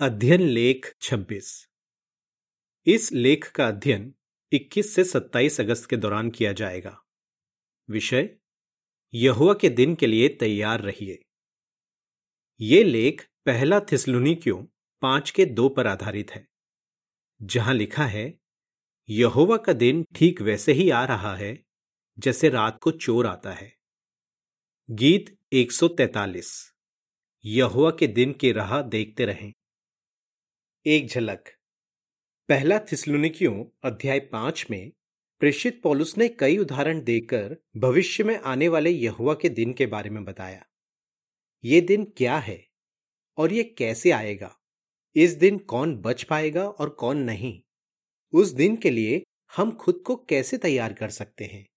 अध्ययन लेख 26 इस लेख का अध्ययन 21 से 27 अगस्त के दौरान किया जाएगा। विषय यहुआ के दिन के लिए तैयार रहिए। ये लेख पहला थिसलुनी क्यों पाँच के दो पर आधारित है, जहाँ लिखा है, यहोवा का दिन ठीक वैसे ही आ रहा है, जैसे रात को चोर आता है। गीत 143 यहोवा के दिन की राह देखते रहें। एक झलक। पहला थिसलुनिकियों, अध्याय पाँच में, प्रेषित पौलुस ने कई उदाहरण देकर भविष्य में आने वाले यहुआ के दिन के बारे में बताया। ये दिन क्या है? और ये कैसे आएगा? इस दिन कौन बच पाएगा और कौन नहीं? उस दिन के लिए हम खुद को कैसे तैयार कर सकते हैं?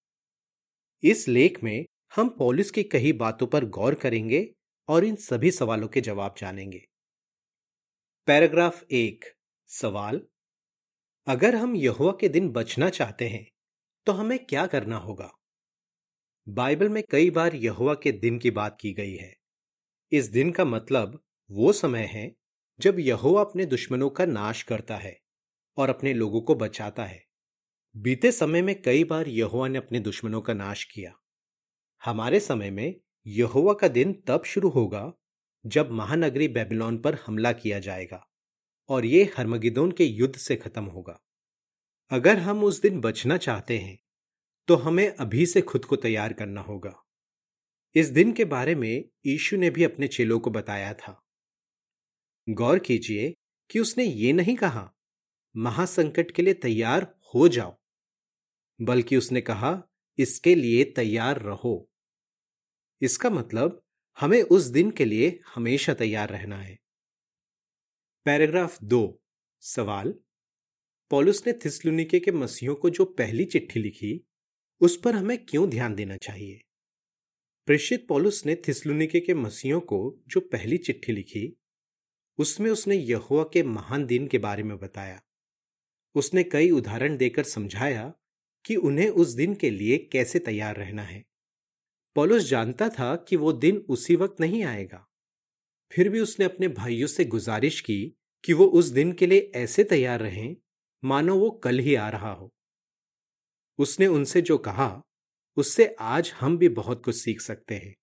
इस लेख में हम पौलुस की कही बातों पर गौर करेंगे और इन सभी सवालों के जवाब जानेंगे। पैराग्राफ एक, सवाल। अगर हम यहुआ के दिन बचना चाहते हैं तो हमें क्या करना होगा? बाइबल में कई बार यहुआ के दिन की बात की गई है। इस दिन का मतलब वो समय है, जब यहुआ अपने दुश्मनों का नाश करता है और अपने लोगों को बचाता है। बीते समय में कई बार यहुआ ने अपने दुश्मनों का नाश किया। हमारे समय में यहुआ का दिन तब शुरू होगा जब महानगरी बेबीलोन पर हमला किया जाएगा और ये हरमगिदोन के युद्ध से खत्म होगा। अगर हम उस दिन बचना चाहते हैं तो हमें अभी से खुद को तैयार करना होगा। इस दिन के बारे में ईशु ने भी अपने चेलों को बताया था। गौर कीजिए कि उसने ये नहीं कहा, महासंकट के लिए तैयार हो जाओ, बल्कि उसने कहा, इसके लिए तैयार रहो। इसका मतलब हमें उस दिन के लिए हमेशा तैयार रहना है। पैराग्राफ दो, सवाल। पॉलुस ने थिसलुनिके के मसीहों को जो पहली चिट्ठी लिखी, उस पर हमें क्यों ध्यान देना चाहिए? प्रेषित पॉलुस ने थिसलुनिके के मसीहों को जो पहली चिट्ठी लिखी, उसमें उसने यहुआ के महान दिन के बारे में बताया। उसने कई उदाहरण देकर समझाया कि उन्हें उस दिन के लिए कैसे तैयार रहना है। पॉलुस जानता था कि वो दिन उसी वक्त नहीं आएगा। फिर भी उसने अपने भाइयों से गुजारिश की कि वो उस दिन के लिए ऐसे तैयार रहें, मानो वो कल ही आ रहा हो। उसने उनसे जो कहा, उससे आज हम भी बहुत कुछ सीख सकते हैं।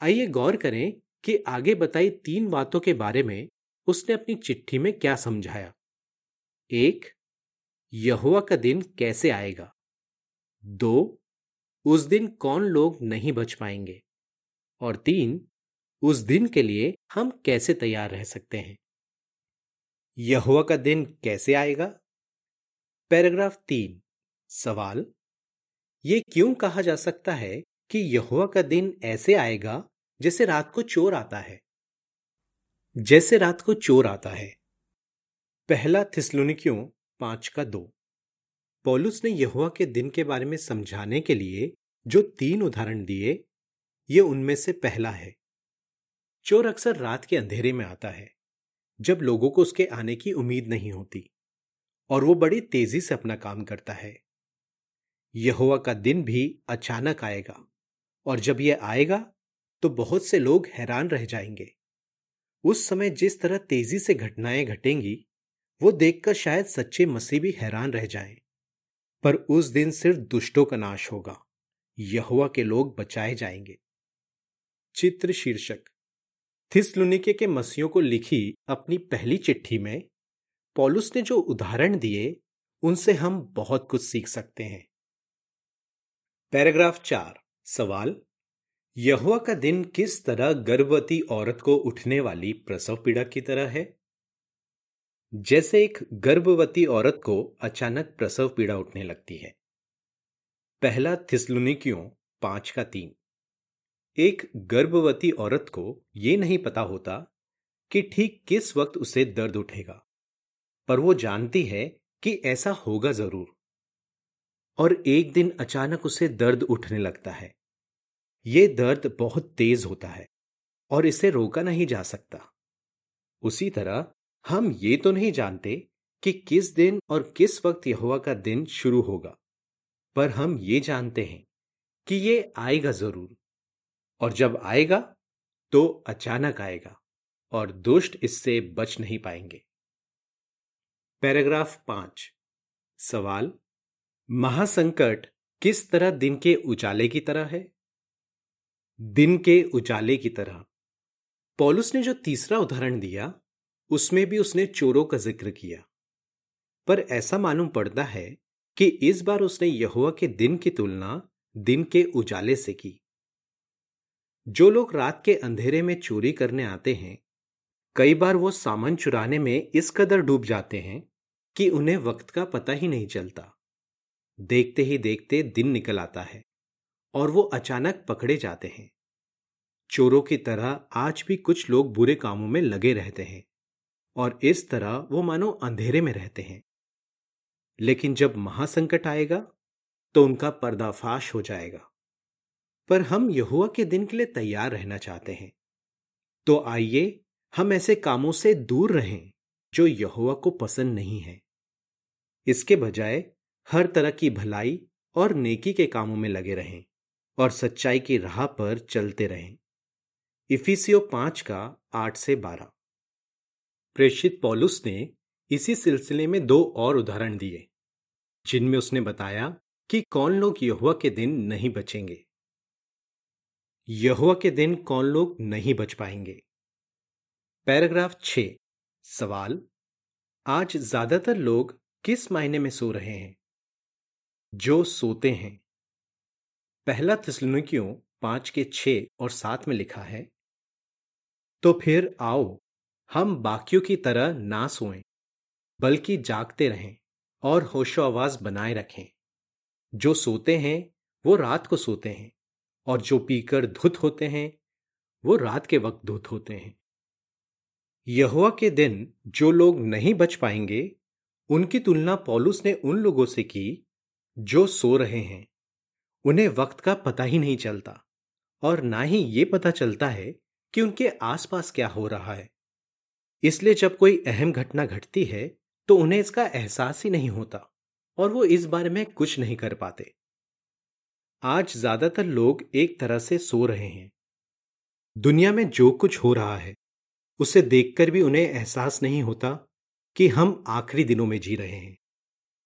आइए गौर करें कि आगे बताई तीन बातों के बारे में उसने अपनी चिट्ठी में क्या समझाया। एक यहुआ का दिन कैसे आएगा? दो उस दिन कौन लोग नहीं बच पाएँगे? और तीन, उस दिन के लिए हम कैसे तैयार रह सकते हैं? यहुआ का दिन कैसे आएगा? पैराग्राफ तीन, सवाल। ये क्यों कहा जा सकता है कि यहुआ का दिन ऐसे आएगा जैसे रात को चोर आता है? जैसे रात को चोर आता है। पहला थिसलुनिकियों पाँच का दो। पौलुस ने यहुआ के दिन के बारे में समझाने के लिए जो तीन उदाहरण दिए, ये उनमें से पहला है। चोर अक्सर रात के अंधेरे में आता है, जब लोगों को उसके आने की उम्मीद नहीं होती, और वो बड़ी तेज़ी से अपना काम करता है। यहुआ का दिन भी अचानक आएगा, और जब यह आएगा तो बहुत से लोग हैरान रह जाएँगे। उस समय जिस तरह तेज़ी से घटनाएँ घटेंगी, वो देखकर शायद सच्चे मसीह भी हैरान रह जाएँ। पर उस दिन सिर्फ़ दुष्टों का नाश होगा। यहुआ के लोग बचाए जाएँगे। चित्र शीर्षक थिसलुनिके के मसीहों को लिखी अपनी पहली चिट्ठी में, पॉलुस ने जो उदाहरण दिए, उनसे हम बहुत कुछ सीख सकते हैं। पैराग्राफ चार। सवाल। यहुआ का दिन किस तरह गर्भवती औरत को उठने वाली प्रसव पीड़ा की तरह है? जैसे एक गर्भवती औरत को अचानक प्रसव पीड़ा उठने लगती है। पहला थिसलुनिकियों पाँच का तीन। एक गर्भवती औरत को यह नहीं पता होता कि ठीक किस वक्त उसे दर्द उठेगा, पर वो जानती है कि ऐसा होगा ज़रूर। और एक दिन अचानक उसे दर्द उठने लगता है। ये दर्द बहुत तेज होता है और इसे रोका नहीं जा सकता। उसी तरह हम ये तो नहीं जानते कि किस दिन और किस वक्त यहुआ का दिन शुरू होगा, पर हम ये जानते हैं कि ये आएगा ज़रूर। और जब आएगा तो अचानक आएगा और दुष्ट इससे बच नहीं पाएँगे। पैराग्राफ पाँच। सवाल, महासंकट किस तरह दिन के उजाले की तरह है? दिन के उजाले की तरह। पॉलुस ने जो तीसरा उदाहरण दिया उसमें भी उसने चोरों का ज़िक्र किया। पर ऐसा मालूम पड़ता है कि इस बार उसने यहुआ के दिन की तुलना दिन के उजाले से की। जो लोग रात के अंधेरे में चोरी करने आते हैं, कई बार वो सामान चुराने में इस कदर डूब जाते हैं कि उन्हें वक्त का पता ही नहीं चलता। देखते ही देखते दिन निकल आता है और वो अचानक पकड़े जाते हैं। चोरों की तरह आज भी कुछ लोग बुरे कामों में लगे रहते हैं। और इस तरह वो मानो अंधेरे में रहते हैं। लेकिन जब महासंकट आएगा तो उनका पर्दाफाश हो जाएगा। पर हम यहुआ के दिन के लिए तैयार रहना चाहते हैं। तो आइए, हम ऐसे कामों से दूर रहें, जो यहुआ को पसंद नहीं है। इसके बजाय, हर तरह की भलाई और नेकी के कामों में लगे रहें और सच्चाई की राह पर चलते रहें। इफिसियो पाँच का आठ से बारह। प्रेषित पॉलुस ने इसी सिलसिले में दो और उदाहरण दिए, जिनमें उसने बताया कि कौन लोग यहुआ के दिन नहीं बचेंगे। यहुआ के दिन कौन लोग नहीं बच पाएँगे? पैराग्राफ छ, सवाल, आज ज़्यादातर लोग किस मायने में सो रहे हैं? जो सोते हैं। पहला तिस्लुकियों पाँच के छ और सात में लिखा है तो फिर आओ हम बाकियों की तरह ना सोएँ, बल्कि जागते रहें और होशो आवाज़ बनाए रखें। जो सोते हैं, वो रात को सोते हैं, और जो पीकर धुत होते हैं, वो रात के वक्त धुत होते हैं। यहुआ के दिन जो लोग नहीं बच पाएँगे, उनकी तुलना पॉलुस ने उन लोगों से की, जो सो रहे हैं। उन्हें वक्त का पता ही नहीं चलता, और ना ही ये पता चलता है कि उनके आसपास क्या हो रहा है। इसलिए जब कोई अहम घटना घटती है तो उन्हें इसका एहसास ही नहीं होता, और वो इस बारे में कुछ नहीं कर पाते। आज ज़्यादातर लोग एक तरह से सो रहे हैं। दुनिया में जो कुछ हो रहा है, उसे देखकर भी उन्हें एहसास नहीं होता कि हम आखिरी दिनों में जी रहे हैं,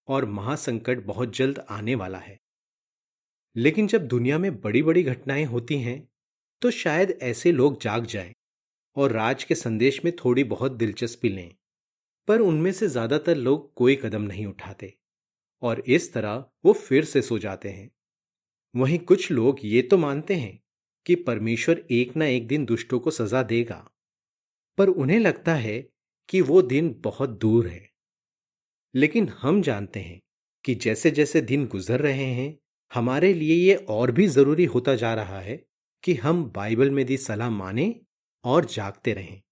और महासंकट बहुत जल्द आने वाला है। लेकिन जब दुनिया में बड़ी बड़ी घटनाएँ होती हैं तो शायद ऐसे लोग जाग जाएँ। और राज के संदेश में थोड़ी बहुत दिलचस्पी लें, पर उनमें से ज़्यादातर लोग कोई कदम नहीं उठाते और इस तरह वो फिर से सो जाते हैं। वहीं कुछ लोग ये तो मानते हैं कि परमेश्वर एक ना एक दिन दुष्टों को सजा देगा, पर उन्हें लगता है कि वो दिन बहुत दूर है। लेकिन हम जानते हैं कि जैसे जैसे दिन गुजर रहे हैं, हमारे लिए ये और भी ज़रूरी होता जा रहा है कि हम बाइबल में दी सलाह माने और जागते रहें।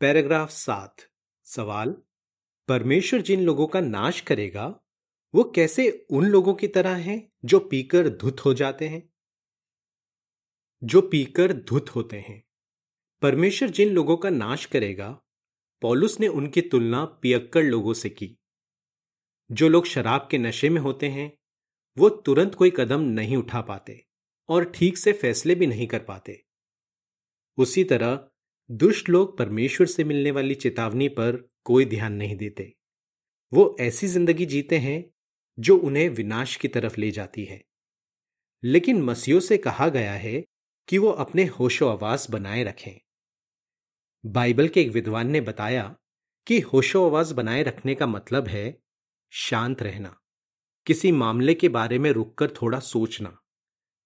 पैराग्राफ सात, सवाल, परमेश्वर जिन लोगों का नाश करेगा, वो कैसे उन लोगों की तरह हैं जो पीकर धुत हो जाते हैं? जो पीकर धुत होते हैं। परमेश्वर जिन लोगों का नाश करेगा, पॉलुस ने उनकी तुलना पियक्कड़ लोगों से की। जो लोग शराब के नशे में होते हैं, वो तुरंत कोई कदम नहीं उठा पाते और ठीक से फैसले भी नहीं कर पाते। उसी तरह दुष्ट लोग परमेश्वर से मिलने वाली चेतावनी पर कोई ध्यान नहीं देते। वो ऐसी ज़िंदगी जीते हैं जो उन्हें विनाश की तरफ़ ले जाती है। लेकिन मसीहों से कहा गया है कि वो अपने होशो आवास बनाए रखें। बाइबल के एक विद्वान ने बताया कि होशो आवाज़ बनाए रखने का मतलब है शांत रहना, किसी मामले के बारे में रुककर थोड़ा सोचना,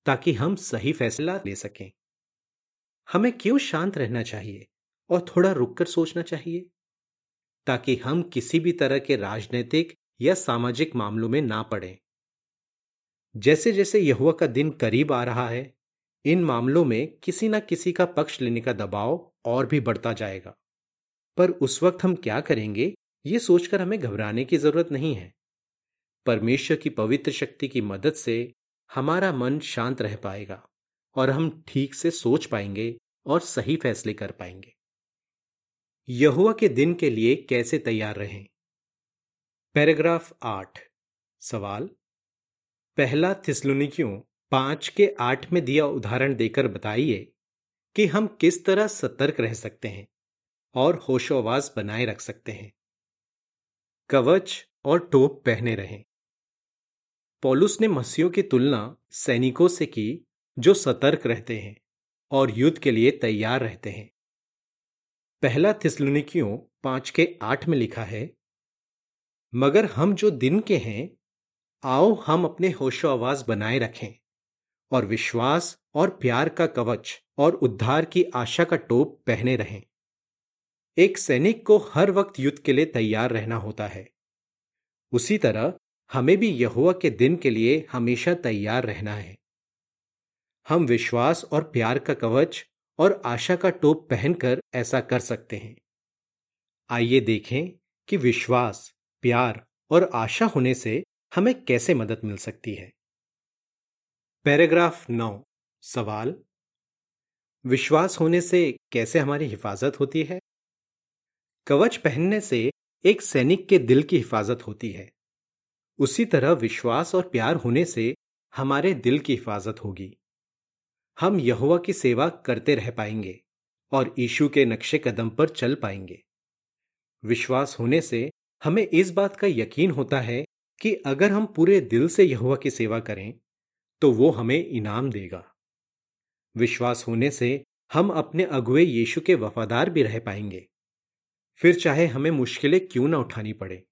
ताकि हम सही फैसला ले सकें। हमें क्यों शांत रहना चाहिए और थोड़ा रुककर सोचना चाहिए? ताकि हम किसी भी तरह के राजनीतिक या सामाजिक मामलों में ना पड़े। जैसे जैसे यहुआ का दिन करीब आ रहा है, इन मामलों में किसी ना किसी का पक्ष लेने का दबाव और भी बढ़ता जाएगा। पर उस वक्त हम क्या करेंगे, ये सोचकर हमें घबराने की ज़रूरत नहीं है। परमेश्वर की पवित्र शक्ति की मदद से हमारा मन शांत रह पाएगा। और हम ठीक से सोच पाएँगे और सही फैसले कर पाएँगे। यहुआ के दिन के लिए कैसे तैयार रहें? पैराग्राफ आठ। सवाल। पहला थिस्लुनिकियों पाँच के आठ में दिया उदाहरण देकर बताइए कि हम किस तरह सतर्क रह सकते हैं और होशोवास बनाए रख सकते हैं। कवच और टोप पहने रहें। पॉलुस ने मसीहों की तुलना सैनिकों से की जो सतर्क रहते हैं और युद्ध के लिए तैयार रहते हैं। पहला थिसलुनिकियों पाँच के आठ में लिखा है, मगर हम जो दिन के हैं, आओ हम अपने होशो आवाज़ बनाए रखें, और विश्वास और प्यार का कवच और उद्धार की आशा का टोप पहने रहें। एक सैनिक को हर वक्त युद्ध के लिए तैयार रहना होता है। उसी तरह हमें भी यहुआ के दिन के लिए हमेशा तैयार रहना है। हम विश्वास और प्यार का कवच और आशा का टोप पहनकर ऐसा कर सकते हैं। आइए देखें कि विश्वास, प्यार और आशा होने से हमें कैसे मदद मिल सकती है। पैराग्राफ नौ, सवाल। विश्वास होने से कैसे हमारी हिफाजत होती है? कवच पहनने से एक सैनिक के दिल की हिफाजत होती है। उसी तरह विश्वास और प्यार होने से हमारे दिल की हिफाजत होगी। हम यहुआ की सेवा करते रह पाएँगे और ईशु के नक्शे कदम पर चल पाएँगे। विश्वास होने से हमें इस बात का यकीन होता है कि अगर हम पूरे दिल से यहुआ की सेवा करें तो वो हमें इनाम देगा। विश्वास होने से हम अपने अगुए यीशु के वफादार भी रह पाएँगे। फिर चाहे हमें मुश्किलें क्यों ना उठानी पड़े,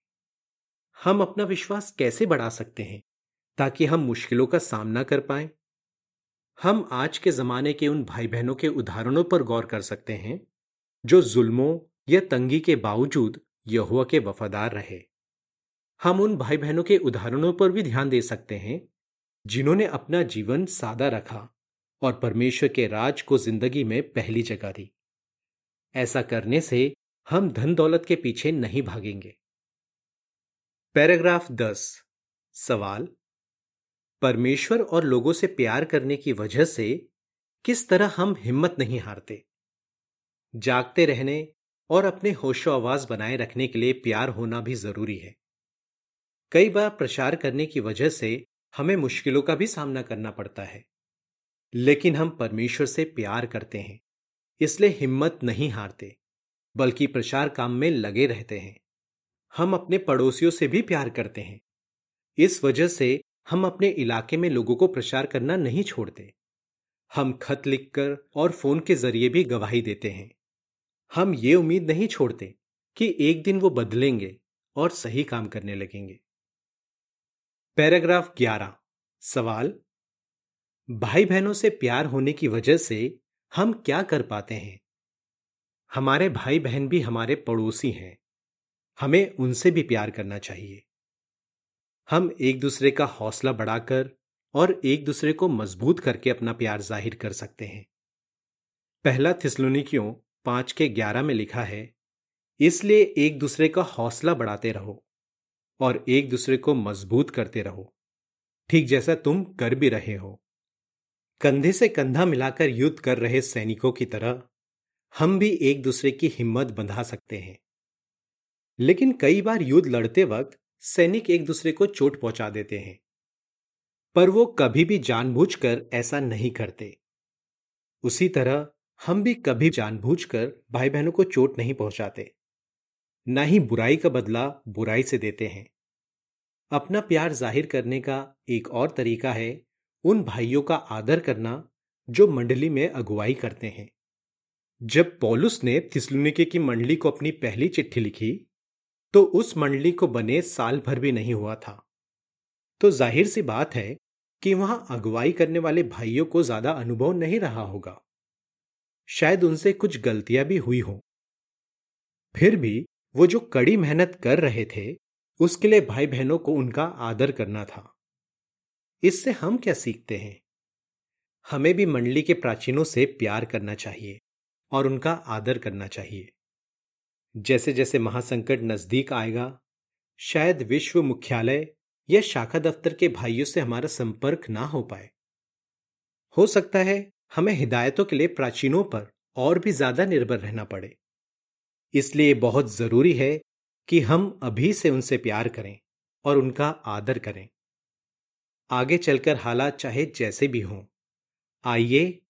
हम अपना विश्वास कैसे बढ़ा सकते हैं ताकि हम मुश्किलों का सामना कर पाए? हम आज के जमाने के उन भाई बहनों के उदाहरणों पर गौर कर सकते हैं, जो जुल्मों या तंगी के बावजूद यहुआ के वफादार रहे। हम उन भाई बहनों के उदाहरणों पर भी ध्यान दे सकते हैं, जिन्होंने अपना जीवन सादा रखा और परमेश्वर के राज को ज़िंदगी में पहली जगह दी। ऐसा करने से हम धन दौलत के पीछे नहीं भागेंगे। पैराग्राफ दस, सवाल परमेश्वर और लोगों से प्यार करने की वजह से किस तरह हम हिम्मत नहीं हारते। जागते रहने और अपने होशो आवाज़ बनाए रखने के लिए प्यार होना भी ज़रूरी है। कई बार प्रचार करने की वजह से हमें मुश्किलों का भी सामना करना पड़ता है। लेकिन हम परमेश्वर से प्यार करते हैं, इसलिए हिम्मत नहीं हारते, बल्कि प्रचार काम में लगे रहते हैं। हम अपने पड़ोसियों से भी प्यार करते हैं। इस वजह से हम अपने इलाके में लोगों को प्रचार करना नहीं छोड़ते। हम खत लिखकर और फ़ोन के ज़रिए भी गवाही देते हैं। हम ये उम्मीद नहीं छोड़ते कि एक दिन वो बदलेंगे और सही काम करने लगेंगे। पैराग्राफ 11 सवाल भाई बहनों से प्यार होने की वजह से हम क्या कर पाते हैं? हमारे भाई बहन भी हमारे पड़ोसी हैं। हमें उनसे भी प्यार करना चाहिए। हम एक दूसरे का हौसला बढ़ाकर और एक दूसरे को मज़बूत करके अपना प्यार ज़ाहिर कर सकते हैं। पहला थिसलोनिकियों पाँच के ग्यारह में लिखा है, इसलिए एक दूसरे का हौसला बढ़ाते रहो और एक दूसरे को मज़बूत करते रहो। ठीक जैसा तुम कर भी रहे हो। कंधे से कंधा मिलाकर युद्ध कर रहे सैनिकों की तरह हम भी एक दूसरे की हिम्मत बंधा सकते हैं। लेकिन कई बार युद्ध लड़ते वक्त सैनिक एक दूसरे को चोट पहुँचा देते हैं, पर वो कभी भी जानबूझकर ऐसा नहीं करते। उसी तरह हम भी कभी जानबूझकर भाई बहनों को चोट नहीं पहुंचाते, ना ही बुराई का बदला बुराई से देते हैं। अपना प्यार ज़ाहिर करने का एक और तरीका है उन भाइयों का आदर करना जो मंडली में अगुवाई करते हैं। जब पॉलुस ने थिसलुनिके की मंडली को अपनी पहली चिट्ठी लिखी तो उस मंडली को बने साल भर भी नहीं हुआ था। तो ज़ाहिर सी बात है कि वहाँ अगुवाई करने वाले भाइयों को ज़्यादा अनुभव नहीं रहा होगा। शायद उनसे कुछ गलतियाँ भी हुई हों। फिर भी वो जो कड़ी मेहनत कर रहे थे, उसके लिए भाई बहनों को उनका आदर करना था। इससे हम क्या सीखते हैं? हमें भी मंडली के प्राचीनों से प्यार करना चाहिए और उनका आदर करना चाहिए। जैसे जैसे महासंकट नज़दीक आएगा, शायद विश्व मुख्यालय या शाखा दफ्तर के भाइयों से हमारा संपर्क ना हो पाए। हो सकता है हमें हिदायतों के लिए प्राचीनों पर और भी ज़्यादा निर्भर रहना पड़े। इसलिए बहुत ज़रूरी है कि हम अभी से उनसे प्यार करें और उनका आदर करें। आगे चलकर हालात चाहे जैसे भी हों, आइए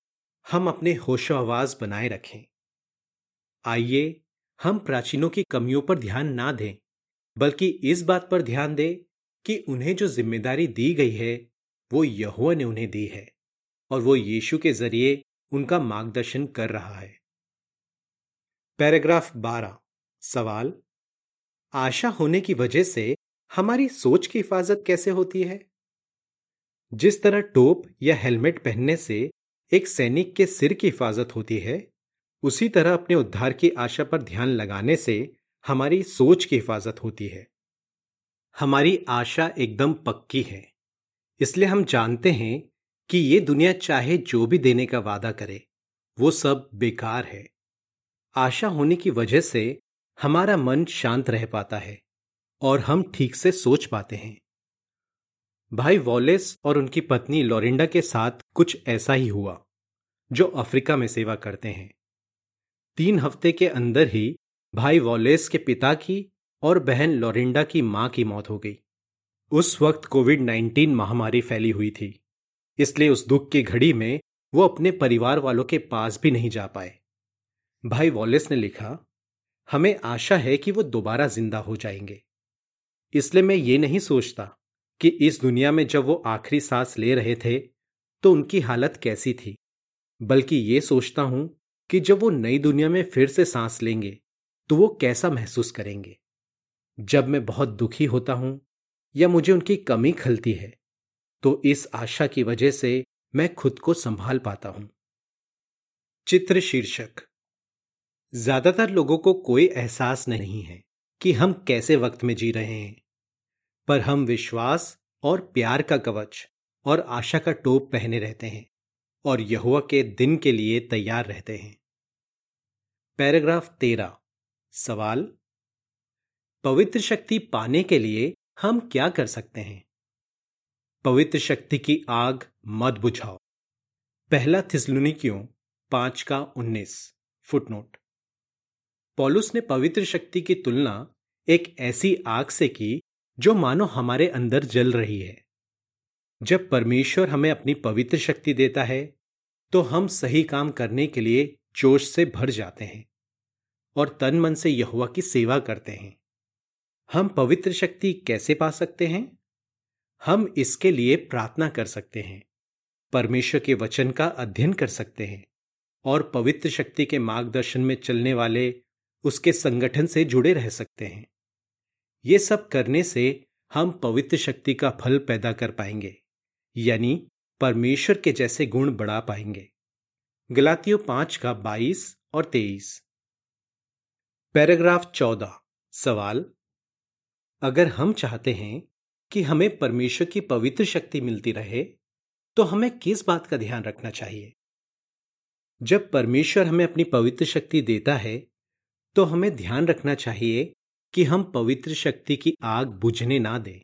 हम अपने होशो आवाज़ बनाए रखें। आइए हम प्राचीनों की कमियों पर ध्यान ना दें, बल्कि इस बात पर ध्यान दें कि उन्हें जो ज़िम्मेदारी दी गई है, वो यहुआ ने उन्हें दी है, और वो यीशु के ज़रिए उनका मार्गदर्शन कर रहा है। पैराग्राफ 12 सवाल, आशा होने की वजह से हमारी सोच की हिफाजत कैसे होती है? जिस तरह टोप या हेलमेट पहनने से एक सैनिक के सिर की हिफाजत होती है उसी तरह अपने उद्धार की आशा पर ध्यान लगाने से हमारी सोच की हिफाजत होती है। हमारी आशा एकदम पक्की है। इसलिए हम जानते हैं कि ये दुनिया चाहे जो भी देने का वादा करे, वो सब बेकार है। आशा होने की वजह से हमारा मन शांत रह पाता है और हम ठीक से सोच पाते हैं। भाई वॉलेस और उनकी पत्नी लोरिंडा के साथ कुछ ऐसा ही हुआ, जो अफ्रीका में सेवा करते हैं। तीन हफ़्ते के अंदर ही भाई वॉलेस के पिता की और बहन लोरिंडा की माँ की मौत हो गई। उस वक्त कोविड 19 महामारी फैली हुई थी, इसलिए उस दुख की घड़ी में वो अपने परिवार वालों के पास भी नहीं जा पाए। भाई वॉलेस ने लिखा, हमें आशा है कि वो दोबारा ज़िंदा हो जाएँगे। इसलिए मैं ये नहीं सोचता कि इस दुनिया में जब वो आखिरी सांस ले रहे थे तो उनकी हालत कैसी थी, बल्कि ये सोचता हूँ कि जब वो नई दुनिया में फिर से सांस लेंगे तो वो कैसा महसूस करेंगे? जब मैं बहुत दुखी होता हूँ या मुझे उनकी कमी खलती है तो इस आशा की वजह से मैं खुद को संभाल पाता हूँ। चित्र शीर्षक। ज़्यादातर लोगों को कोई एहसास नहीं है कि हम कैसे वक्त में जी रहे हैं, पर हम विश्वास और प्यार का कवच और आशा का टोप पहने रहते हैं और यहुआ के दिन के लिए तैयार रहते हैं। पैराग्राफ तेरह। सवाल, पवित्र शक्ति पाने के लिए हम क्या कर सकते हैं? पवित्र शक्ति की आग मत बुझाओ। पहला थिसलुनिकियों पाँच का उन्नीस, फुटनोट। पॉलुस ने पवित्र शक्ति की तुलना एक ऐसी आग से की जो मानो हमारे अंदर जल रही है। जब परमेश्वर हमें अपनी पवित्र शक्ति देता है तो हम सही काम करने के लिए जोश से भर जाते हैं। और तन मन से यहुआ की सेवा करते हैं। हम पवित्र शक्ति कैसे पा सकते हैं? हम इसके लिए प्रार्थना कर सकते हैं। परमेश्वर के वचन का अध्ययन कर सकते हैं और पवित्र शक्ति के मार्गदर्शन में चलने वाले उसके संगठन से जुड़े रह सकते हैं। ये सब करने से हम पवित्र शक्ति का फल पैदा कर पाएँगे, यानी परमेश्वर के जैसे गुण बढ़ा पाएँगे। गलातियों पाँच का बाईस और तेईस। पैराग्राफ चौदह, सवाल। अगर हम चाहते हैं कि हमें परमेश्वर की पवित्र शक्ति मिलती रहे तो हमें किस बात का ध्यान रखना चाहिए? जब परमेश्वर हमें अपनी पवित्र शक्ति देता है तो हमें ध्यान रखना चाहिए कि हम पवित्र शक्ति की आग बुझने ना दें।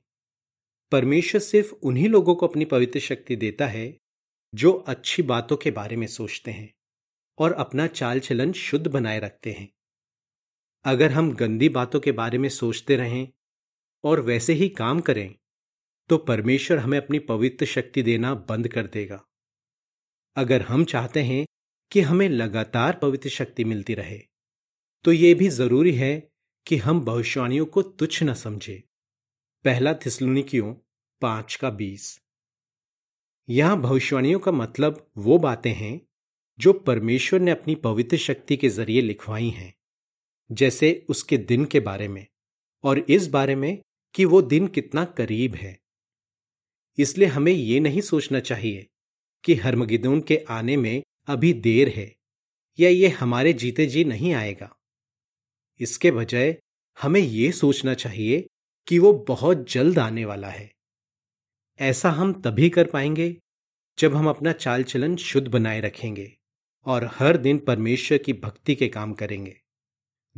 परमेश्वर सिर्फ़ उन्हीं लोगों को अपनी पवित्र शक्ति देता है, जो अच्छी बातों के बारे में सोचते हैं और अपना चाल चलन शुद्ध बनाए रखते हैं। अगर हम गंदी बातों के बारे में सोचते रहें और वैसे ही काम करें तो परमेश्वर हमें अपनी पवित्र शक्ति देना बंद कर देगा। अगर हम चाहते हैं कि हमें लगातार पवित्र शक्ति मिलती रहे तो यह भी ज़रूरी है कि हम भविष्यवाणियों को तुच्छ न समझे। पहला थिसलुनिकियों पाँच का बीस। यहाँ भविष्यवाणियों का मतलब वो बातें हैं जो परमेश्वर ने अपनी पवित्र शक्ति के ज़रिए लिखवाई हैं। जैसे उसके दिन के बारे में, और इस बारे में कि वो दिन कितना करीब है। इसलिए हमें ये नहीं सोचना चाहिए कि हरमगिदोन के आने में अभी देर है, या ये हमारे जीते जी नहीं आएगा। इसके बजाय हमें ये सोचना चाहिए कि वो बहुत जल्द आने वाला है। ऐसा हम तभी कर पाएँगे जब हम अपना चाल चलन शुद्ध बनाए रखेंगे और हर दिन परमेश्वर की भक्ति के काम करेंगे।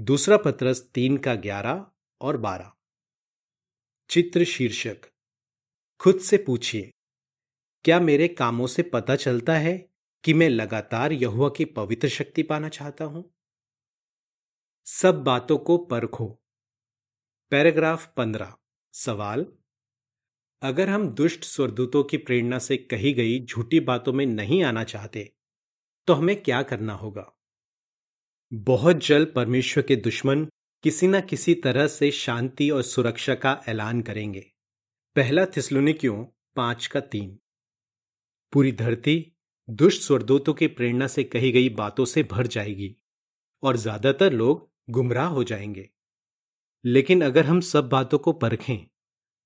दूसरा पत्रस तीन का ग्यारह और बारह। चित्र शीर्षक। खुद से पूछिए, क्या मेरे कामों से पता चलता है कि मैं लगातार यहुआ की पवित्र शक्ति पाना चाहता हूँ? सब बातों को परखो। पैराग्राफ पंद्रह। सवाल, अगर हम दुष्ट स्वरदूतों की प्रेरणा से कही गई झूठी बातों में नहीं आना चाहते तो हमें क्या करना होगा? बहुत जल्द परमेश्वर के दुश्मन किसी न किसी तरह से शांति और सुरक्षा का ऐलान करेंगे। पहला थिसलुनिकियों पाँच का तीन। पूरी धरती दुष्ट स्वरदूतों की प्रेरणा से कही गई बातों से भर जाएगी और ज़्यादातर लोग गुमराह हो जाएँगे। लेकिन अगर हम सब बातों को परखें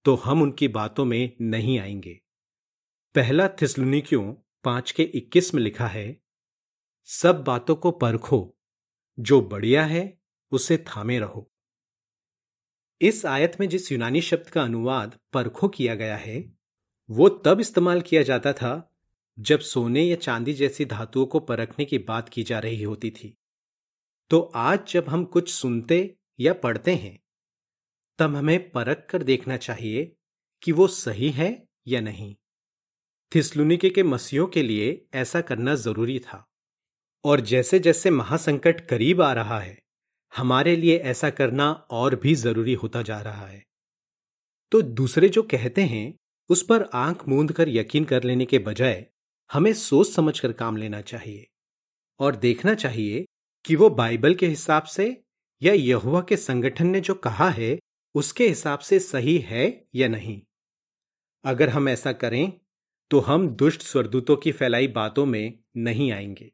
तो हम उनकी बातों में नहीं आएँगे। पहला थिसलुनिकियों पाँच के इक्कीस में लिखा है, सब बातों को परखो जो बढ़िया है, उसे थामे रहो। इस आयत में जिस यूनानी शब्द का अनुवाद परखो किया गया है, वो तब इस्तेमाल किया जाता था, जब सोने या चांदी जैसी धातुओं को परखने की बात की जा रही होती थी। तो आज जब हम कुछ सुनते या पढ़ते हैं, तब हमें परख कर देखना चाहिए कि वो सही है या नहीं। थिस्लुनिके के मसीहों के लिए ऐसा करना ज़रूरी था। और जैसे जैसे महासंकट करीब आ रहा है, हमारे लिए ऐसा करना और भी ज़रूरी होता जा रहा है। तो दूसरे जो कहते हैं, उस पर आँख मूंद कर यकीन कर लेने के बजाय, हमें सोच समझ कर काम लेना चाहिए और देखना चाहिए कि वो बाइबल के हिसाब से या यहुआ के संगठन ने जो कहा है, उसके हिसाब से सही है या नहीं। अगर हम ऐसा करें तो हम दुष्ट स्वरदूतों की फैलाई बातों में नहीं आएँगे।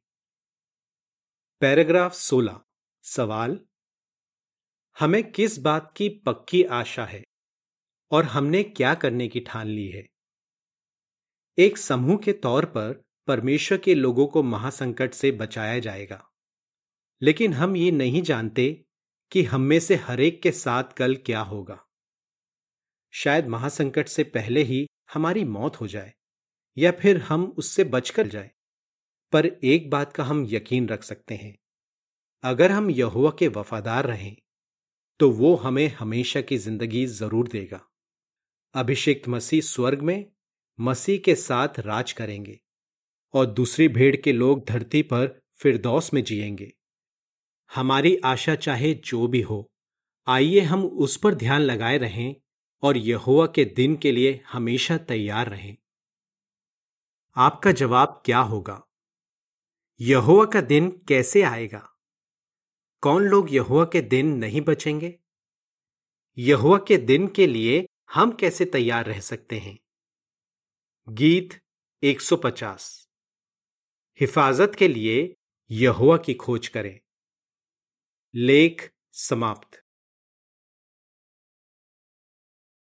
पैराग्राफ 16 सवाल, हमें किस बात की पक्की आशा है और हमने क्या करने की ठान ली है? एक समूह के तौर पर परमेश्वर के लोगों को महासंकट से बचाया जाएगा। लेकिन हम ये नहीं जानते कि हम में से हरेक के साथ कल क्या होगा। शायद महासंकट से पहले ही हमारी मौत हो जाए या फिर हम उससे बचकर जाए। पर एक बात का हम यकीन रख सकते हैं। अगर हम यहुआ के वफादार रहें तो वो हमें हमेशा की ज़िंदगी ज़रूर देगा। अभिषेक्त मसीह स्वर्ग में मसीह के साथ राज करेंगे और दूसरी भेड़ के लोग धरती पर फिरदौस में जिएँगे। हमारी आशा चाहे जो भी हो, आइए हम उस पर ध्यान लगाए रहें और यहोवा के दिन के लिए हमेशा तैयार रहें। आपका जवाब क्या होगा? यहोवा का दिन कैसे आएगा? कौन लोग यहुआ के दिन नहीं बचेंगे? यहुआ के दिन के लिए हम कैसे तैयार रह सकते हैं? गीत 150 हिफाजत के लिए यहुआ की खोज करें। लेख समाप्त।